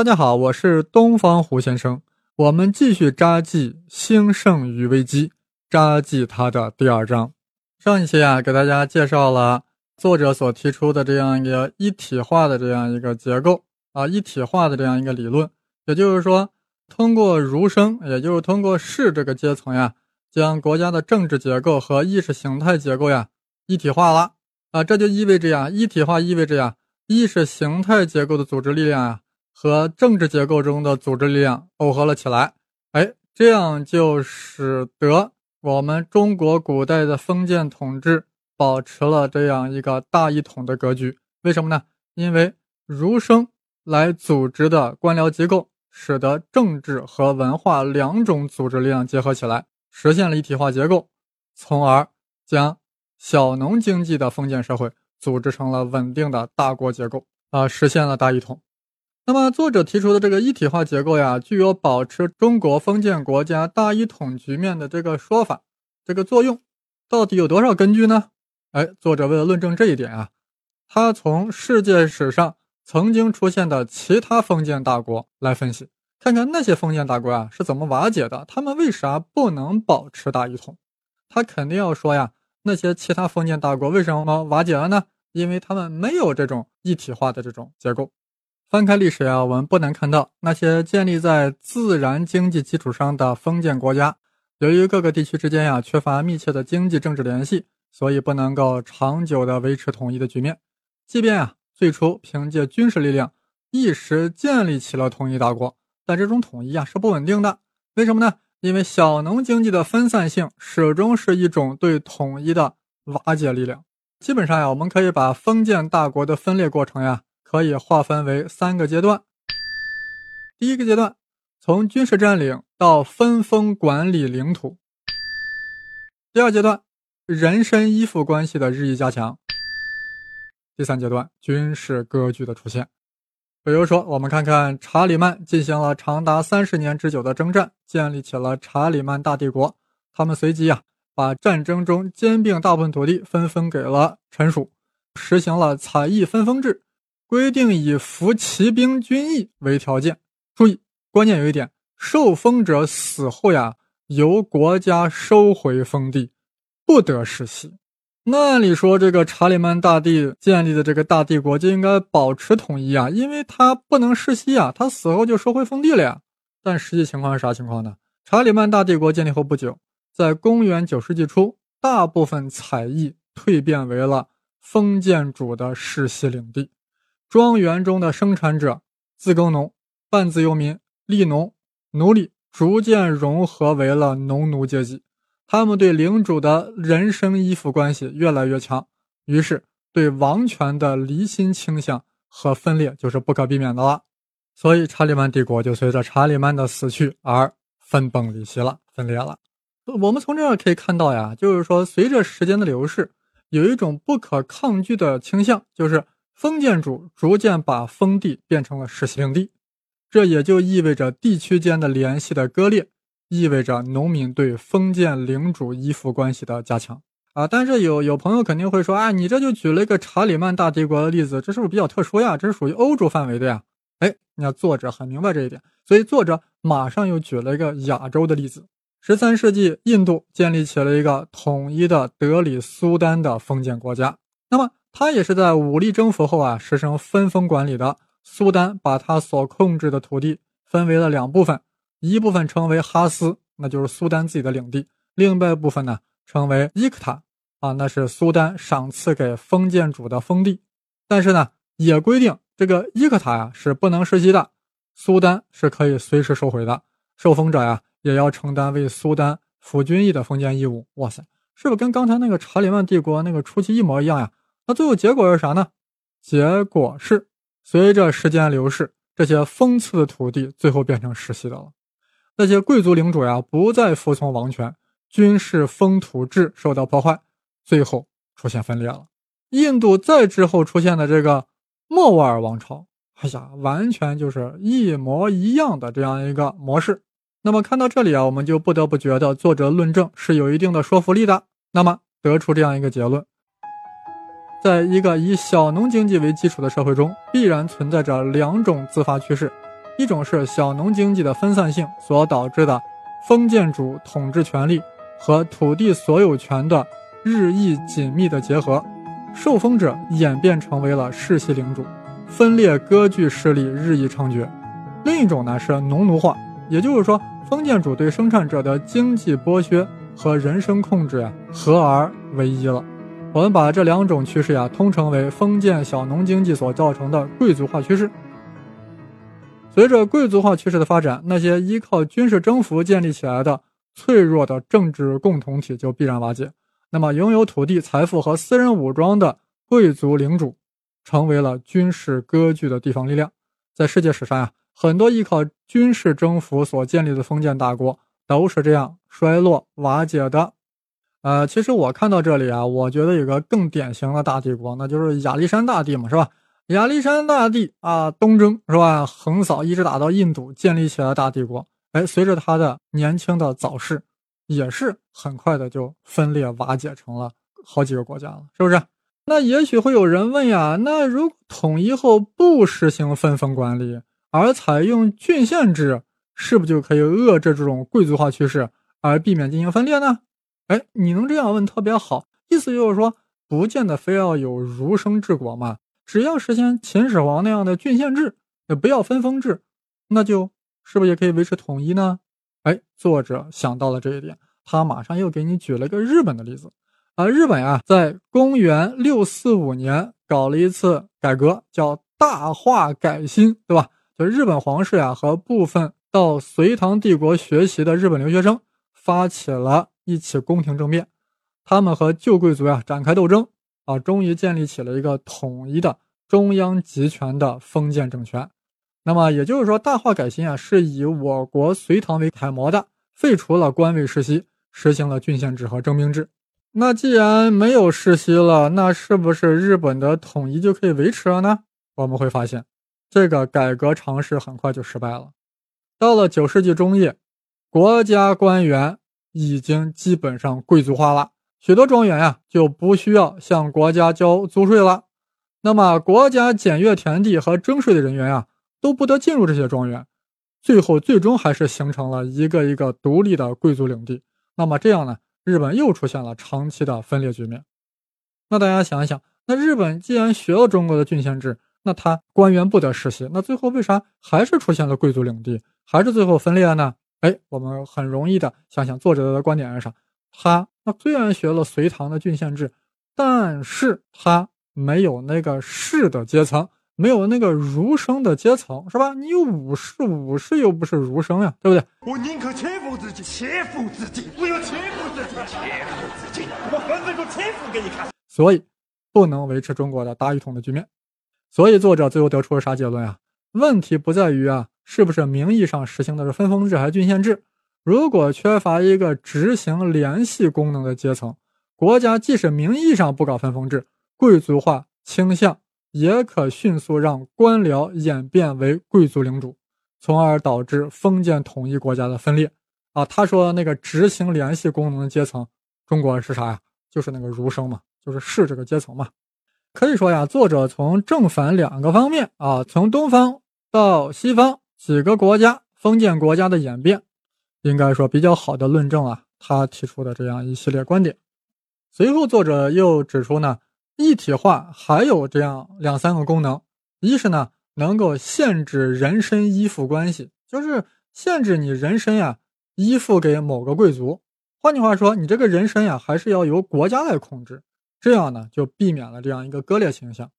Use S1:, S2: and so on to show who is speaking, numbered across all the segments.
S1: 大家好，我是东方胡先生。我们继续札记兴盛与危机，札记它的第二章。上一期啊，给大家介绍了作者所提出的这样一个一体化的这样一个结构啊，一体化的这样一个理论。也就是说，通过儒生，也就是通过士这个阶层呀，将国家的政治结构和意识形态结构呀一体化了啊。这就意味着呀，一体化意味着呀，意识形态结构的组织力量呀和政治结构中的组织力量耦合了起来。哎，这样就使得。我们中国古代的封建统治保持了这样一个大一统的格局，为什么呢？因为儒生来组织的官僚机构，使得政治和文化两种组织力量结合起来，实现了一体化结构，从而将小农经济的封建社会组织成了稳定的大国结构，啊，实现了大一统。那么，作者提出的这个一体化结构呀，具有保持中国封建国家大一统局面的这个说法，这个作用到底有多少根据呢？哎，作者为了论证这一点啊，他从世界史上曾经出现的其他封建大国来分析，看看那些封建大国啊是怎么瓦解的，他们为啥不能保持大一统？他肯定要说呀，那些其他封建大国为什么瓦解了呢？因为他们没有这种一体化的这种结构。翻开历史呀，我们不难看到，那些建立在自然经济基础上的封建国家，由于各个地区之间呀缺乏密切的经济政治联系，所以不能够长久的维持统一的局面。即便啊最初凭借军事力量一时建立起了统一大国，但这种统一啊是不稳定的。为什么呢？因为小农经济的分散性始终是一种对统一的瓦解力量。基本上呀，我们可以把封建大国的分裂过程呀。可以划分为三个阶段。第一个阶段，从军事占领到分封管理领土；第二阶段，人身依附关系的日益加强；第三阶段，军事割据的出现。比如说，我们看看查理曼进行了长达三十年之久的征战，建立起了查理曼大帝国。他们随即啊，把战争中兼并大部分土地分封给了臣属，实行了采邑分封制。规定以服骑兵军役为条件。注意，关键有一点：受封者死后呀，由国家收回封地，不得世袭。那你说，这个查理曼大帝建立的这个大帝国就应该保持统一啊？因为他不能世袭啊，他死后就收回封地了呀。但实际情况是啥情况呢？查理曼大帝国建立后不久，在公元九世纪初，大部分采邑蜕变为了封建主的世袭领地。庄园中的生产者、自耕农、半自由民、隶农、奴隶逐渐融合为了农奴阶级，他们对领主的人身依附关系越来越强，于是对王权的离心倾向和分裂就是不可避免的了。所以，查理曼帝国就随着查理曼的死去而分崩离析了，分裂了。我们从这儿可以看到呀，就是说，随着时间的流逝，有一种不可抗拒的倾向，就是。封建主逐渐把封地变成了实行领地，这也就意味着地区间的联系的割裂，意味着农民对封建领主依附关系的加强啊！但是有有朋友肯定会说啊，你这就举了一个查理曼大帝国的例子，这是不是比较特殊呀？这是属于欧洲范围的呀？哎，那作者很明白这一点，所以作者马上又举了一个亚洲的例子：十三世纪，印度建立起了一个统一的德里苏丹的封建国家，那么。他也是在武力征服后啊，实行分封管理的。苏丹把他所控制的土地分为了两部分，一部分称为哈斯，那就是苏丹自己的领地；另外一部分呢，称为伊克塔，啊，那是苏丹赏赐给封建主的封地。但是呢，也规定这个伊克塔呀是不能世袭的，苏丹是可以随时收回的。受封者呀也要承担为苏丹服军役的封建义务。哇塞，是不是跟刚才那个查理曼帝国那个初期一模一样呀？那最后结果是啥呢？结果是，随着时间流逝，这些封赐的土地最后变成世袭的了。那些贵族领主呀，不再服从王权，军事封土制受到破坏，最后出现分裂了。印度再之后出现的这个莫卧儿王朝，哎呀，完全就是一模一样的这样一个模式。那么看到这里啊，我们就不得不觉得作者论证是有一定的说服力的。那么得出这样一个结论。在一个以小农经济为基础的社会中，必然存在着两种自发趋势：一种是小农经济的分散性所导致的封建主统治权力和土地所有权的日益紧密的结合，受封者演变成为了世袭领主，分裂割据势力日益猖獗。另一种呢是农奴化，也就是说，封建主对生产者的经济剥削和人身控制呀合而为一了。我们把这两种趋势呀通称为封建小农经济所造成的贵族化趋势。随着贵族化趋势的发展，那些依靠军事征服建立起来的脆弱的政治共同体就必然瓦解。那么，拥有土地、财富和私人武装的贵族领主，成为了军事割据的地方力量。在世界史上呀，很多依靠军事征服所建立的封建大国都是这样衰落瓦解的。呃，其实我看到这里啊，我觉得有个更典型的大帝国，那就是亚历山大帝嘛，是吧？亚历山大帝啊，东征是吧？横扫一直打到印度，建立起了大帝国。哎，随着他的年轻的早逝，也是很快的就分裂瓦解成了好几个国家了，是不是？那也许会有人问呀，那如统一后不实行分封管理，而采用郡县制，是不是就可以遏制这种贵族化趋势，而避免进行分裂呢？哎，你能这样问特别好，意思就是说，不见得非要有儒生治国嘛。只要实现秦始皇那样的郡县制，也不要分封制，那就是不是也可以维持统一呢？哎，作者想到了这一点，他马上又给你举了个日本的例子。啊，日本啊，在公元六四五年搞了一次改革，叫大化改新，对吧？就日本皇室呀和部分到隋唐帝国学习的日本留学生发起了一起宫廷政变，他们和旧贵族呀展开斗争。啊，终于建立起了一个统一的中央集权的封建政权。那么也就是说，大化改新啊，是以我国隋唐为楷模的，废除了官位世袭，实行了郡县制和征兵制。那既然没有世袭了，那是不是日本的统一就可以维持了呢？我们会发现，这个改革尝试很快就失败了。到了九世纪中叶，国家官员已经基本上贵族化了。许多庄园呀就不需要向国家交租税了，那么国家检阅田地和征税的人员呀都不得进入这些庄园，最后最终还是形成了一个一个独立的贵族领地。那么这样呢，日本又出现了长期的分裂局面。那大家想一想，那日本既然学了中国的郡县制，那他官员不得世袭，那最后为啥还是出现了贵族领地，还是最后分裂呢？哎，我们很容易的想想作者的观点是啥，他。那虽然学了隋唐的郡县制，但是他没有那个士的阶层，没有那个儒生的阶层，是吧？你武士，武士又不是儒生呀，对不对？
S2: 我宁可切腹自尽，切腹自尽，我要切腹自尽，切腹自尽，我分分钟切腹给你看。
S1: 所以不能维持中国的大一统的局面。所以作者最后得出了啥结论啊？问题不在于啊，是不是名义上实行的是分封制还是郡县制？如果缺乏一个执行联系功能的阶层，国家即使名义上不搞分封制，贵族化倾向也可迅速让官僚演变为贵族领主，从而导致封建统一国家的分裂。啊，他说那个执行联系功能的阶层，中国是啥呀？就是那个儒生嘛，就是士这个阶层嘛。可以说呀，作者从正反两个方面啊，从东方到西方几个国家封建国家的演变。应该说比较好的论证了他提出的这样一系列观点。随后，作者又指出呢，一体化还有这样两三个功能：一是呢，能够限制人身依附关系，就是限制你人身呀依附给某个贵族。换句话说，你这个人身呀还是要由国家来控制，这样呢就避免了这样一个割裂倾向。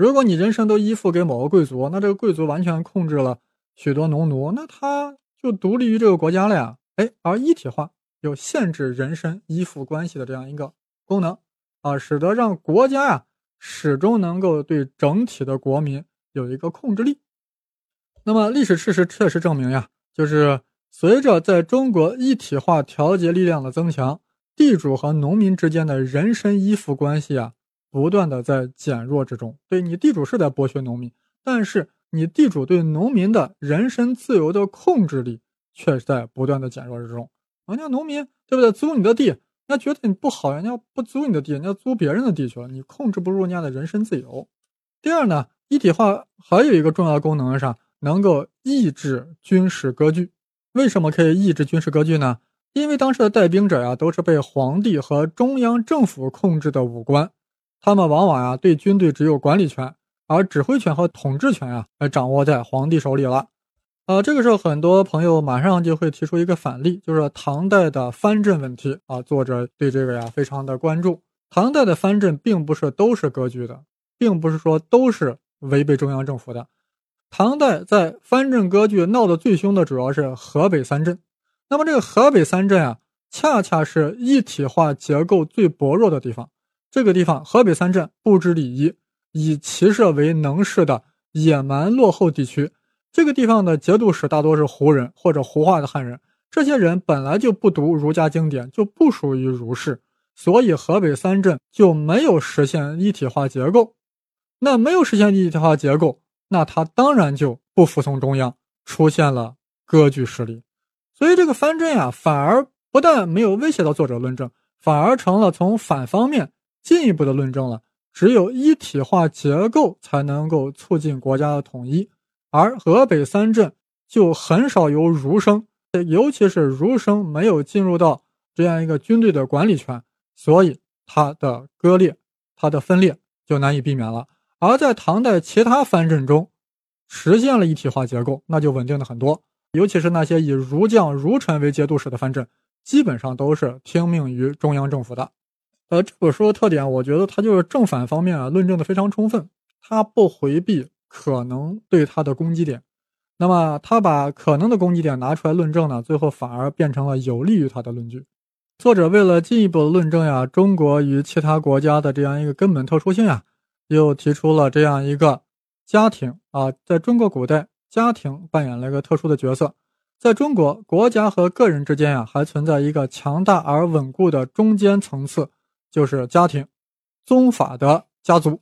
S1: 如果你人身都依附给某个贵族，那这个贵族完全控制了许多农奴，那他。就独立于这个国家了呀，哎，而一体化有限制人身依附关系的这样一个功能啊，使得让国家呀始终能够对整体的国民有一个控制力。那么历史事实确实证明呀，就是随着在中国一体化调节力量的增强，地主和农民之间的人身依附关系啊，不断的在减弱之中。对你地主是在剥削农民，但是。你地主对农民的人身自由的控制力，却在不断的减弱之中。人家农民对不对？租你的地，人家觉得你不好，人家不租你的地，人家租别人的地去了。你控制不住人家的人身自由。第二呢，一体化还有一个重要功能是啥？能够抑制军事割据。为什么可以抑制军事割据呢？因为当时的带兵者呀，都是被皇帝和中央政府控制的武官，他们往往呀对军队只有管理权，而指挥权和统治权呀，掌握在皇帝手里了。呃，这个时候很多朋友马上就会提出一个反例，就是唐代的藩镇问题啊。作者对这个呀非常的关注。唐代的藩镇并不是都是割据的，并不是说都是违背中央政府的。唐代在藩镇割据闹得最凶的主要是河北三镇。那么这个河北三镇啊，恰恰是一体化结构最薄弱的地方。这个地方河北三镇不知礼仪，以骑射为能事的野蛮落后地区。这个地方的节度使大多是胡人或者胡化的汉人，这些人本来就不读儒家经典，就不属于儒士，所以河北三镇就没有实现一体化结构。那没有实现一体化结构，那他当然就不服从中央，出现了割据势力。所以这个藩镇呀，反而不但没有威胁到作者论证，反而成了从反方面进一步的论证了。只有一体化结构才能够促进国家的统一，而河北三镇就很少有儒生，尤其是儒生没有进入到这样一个军队的管理权，所以它的割裂、它的分裂就难以避免了。而在唐代其他藩镇中，实现了一体化结构，那就稳定的很多。尤其是那些以儒将、儒臣为节度使的藩镇，基本上都是听命于中央政府的。呃，这本书的特点，我觉得它就是正反方面啊论证的非常充分，它不回避可能对它的攻击点，那么他把可能的攻击点拿出来论证呢，最后反而变成了有利于他的论据。作者为了进一步论证呀，中国与其他国家的这样一个根本特殊性呀，又提出了这样一个家庭啊，在中国古代。家庭扮演了一个特殊的角色，在中国，国家和个人之间呀，还存在一个强大而稳固的中间层次，就是家庭、宗法的家族。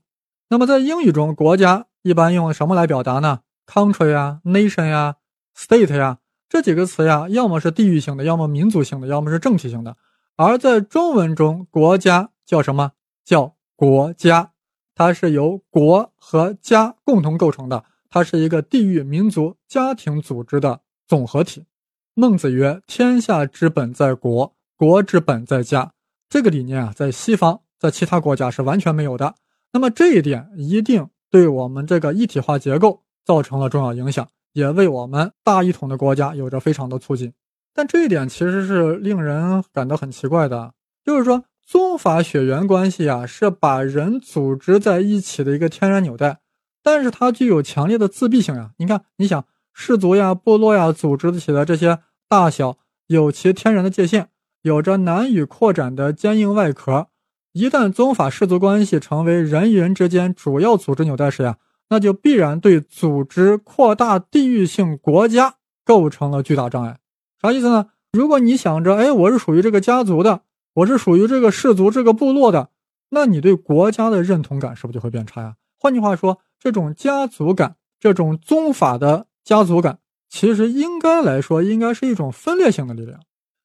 S1: 那么，在英语中，国家一般用什么来表达呢？country 呀、nation 呀、state 呀，这几个词呀，要么是地域性的，要么民族性的，要么是政体性的。而在中文中，国家叫什么？叫国家，它是由国和家共同构成的。它是一个地域、民族、家庭组织的总合体。孟子曰：“天下之本在国，国之本在家。”这个理念啊，在西方，在其他国家是完全没有的。那么这一点一定对我们这个一体化结构造成了重要影响，也为我们大一统的国家有着非常的促进。但这一点其实是令人感到很奇怪的，就是说宗法血缘关系啊，是把人组织在一起的一个天然纽带。但是它具有强烈的自闭性呀！你看，你想氏族呀、部落呀组织起的这些大小有其天然的界限，有着难以扩展的坚硬外壳。一旦宗法氏族关系成为人与人之间主要组织纽带时呀，那就必然对组织扩大地域性国家构成了巨大障碍。啥意思呢？如果你想着，哎，我是属于这个家族的，我是属于这个氏族、这个部落的，那你对国家的认同感是不是就会变差呀？换句话说。这种家族感，这种宗法的家族感，其实应该来说，应该是一种分裂性的力量。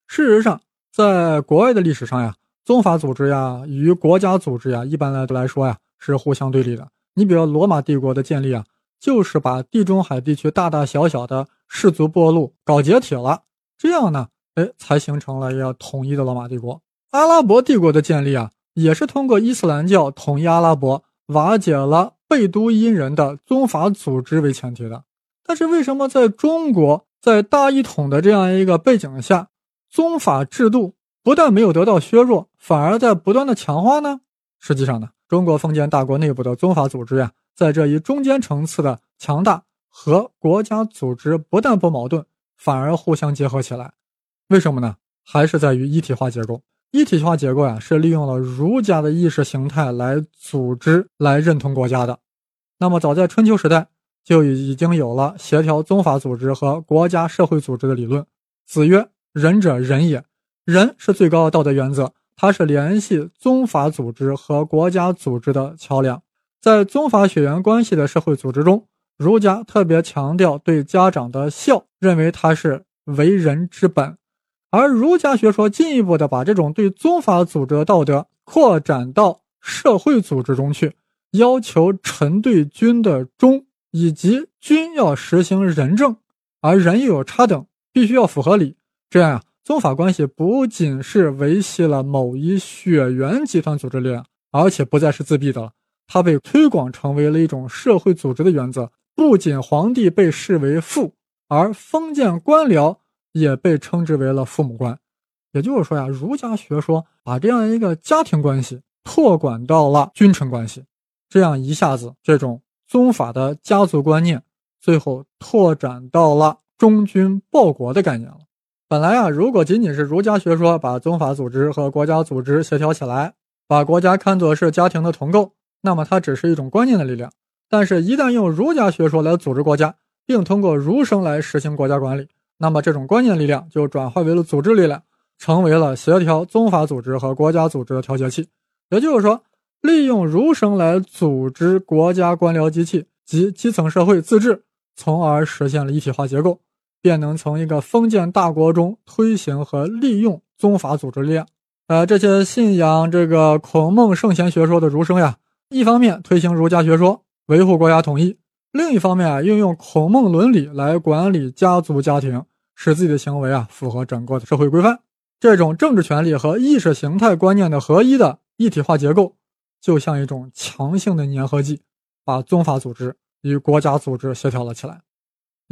S1: 事实上，在国外的历史上呀，宗法组织呀与国家组织呀，一般来来说呀是互相对立的。你比如罗马帝国的建立啊，就是把地中海地区大大小小的氏族部落搞解体了，这样呢，哎，才形成了一个统一的罗马帝国。阿拉伯帝国的建立啊，也是通过伊斯兰教统一阿拉伯，瓦解了。贝都因人的宗法组织为前提的，但是为什么在中国，在大一统的这样一个背景下，宗法制度不但没有得到削弱，反而在不断的强化呢？实际上呢，中国封建大国内部的宗法组织呀，在这一中间层次的强大和国家组织不但不矛盾，反而互相结合起来。为什么呢？还是在于一体化结构。一体化结构呀，是利用了儒家的意识形态来组织、来认同国家的。那么，早在春秋时代就已已经有了协调宗法组织和国家社会组织的理论。子曰：“仁者仁也。”仁是最高的道德原则，它是联系宗法组织和国家组织的桥梁。在宗法血缘关系的社会组织中，儒家特别强调对家长的孝，认为它是为人之本。而儒家学说进一步的把这种对宗法组织的道德扩展到社会组织中去，要求臣对君的忠以及君要实行仁政，而仁又有差等，必须要符合礼。这样啊，宗法关系不仅是维系了某一血缘集团组织力量，而且不再是自闭的了，它被推广成为了一种社会组织的原则。不仅皇帝被视为父，而封建官僚也被称之为了父母官。也就是说呀，儒家学说把这样一个家庭关系拓展到了君臣关系，这样一下子，这种宗法的家族观念，最后拓展到了忠君报国的概念了。本来啊，如果仅仅是儒家学说把宗法组织和国家组织协调起来，把国家看作是家庭的同构，那么它只是一种观念的力量。但是，一旦用儒家学说来组织国家，并通过儒生来实行国家管理，那么这种观念力量就转化为了组织力量。成为了协调宗法组织和国家组织的调节器，也就是说，利用儒生来组织国家官僚机器及基层社会自治，从而实现了一体化结构，便能从一个封建大国中推行和利用宗法组织力量。呃，这些信仰这个孔孟圣贤学说的儒生呀，一方面推行儒家学说，维护国家统一；另一方面啊，运用孔孟伦理来管理家族家庭，使自己的行为啊符合整个的社会规范。这种政治权力和意识形态观念的合一的一体化结构，就像一种强性的粘合剂，把宗法组织与国家组织协调了起来。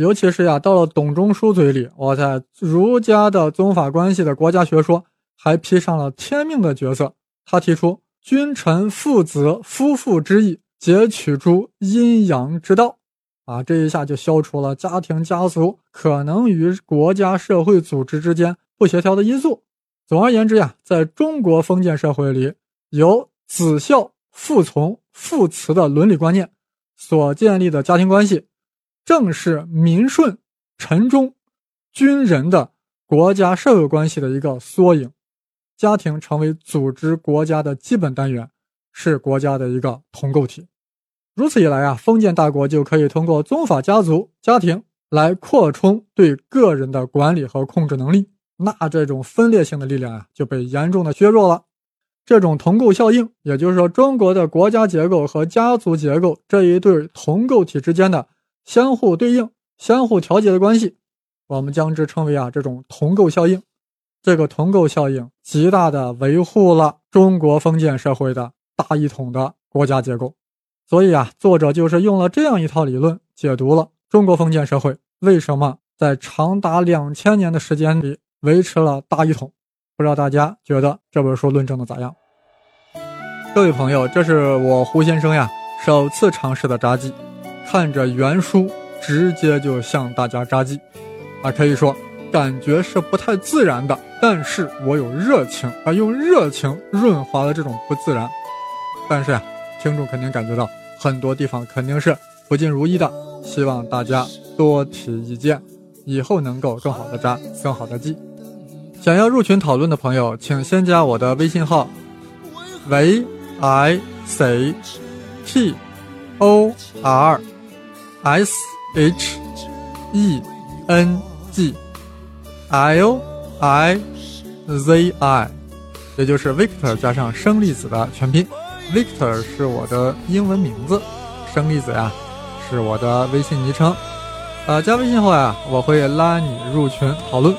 S1: 尤其是呀，到了董仲舒嘴里，我在儒家的宗法关系的国家学说还披上了天命的角色。他提出君臣父子夫妇之义，截取诸阴阳之道，啊，这一下就消除了家庭家族可能与国家社会组织之间。不协调的因素。总而言之呀，在中国封建社会里，由子孝、父从、父慈的伦理观念所建立的家庭关系，正是民顺、臣忠、君仁的国家社会关系的一个缩影。家庭成为组织国家的基本单元，是国家的一个同构体。如此一来啊，封建大国就可以通过宗法家族、家庭来扩充对个人的管理和控制能力。那这种分裂性的力量啊，就被严重的削弱了。这种同构效应，也就是说，中国的国家结构和家族结构这一对同构体之间的相互对应、相互调节的关系，我们将之称为啊这种同构效应。这个同构效应极大的维护了中国封建社会的大一统的国家结构。所以啊，作者就是用了这样一套理论，解读了中国封建社会为什么在长达两千年的时间里。维持了大一统，不知道大家觉得这本书论证的咋样？各位朋友，这是我胡先生呀首次尝试的札记，看着原书直接就向大家扎记，啊，可以说感觉是不太自然的，但是我有热情啊，用热情润滑了这种不自然。但是啊，听众肯定感觉到很多地方肯定是不尽如意的，希望大家多提意见，以后能够更好的扎，更好的记。想要入群讨论的朋友，请先加我的微信号：v i c t o r s h e n g l i z i，也就是 Victor 加上生粒子的全拼。Victor 是我的英文名字，生粒子呀是我的微信昵称。呃，加微信后呀，我会拉你入群讨论。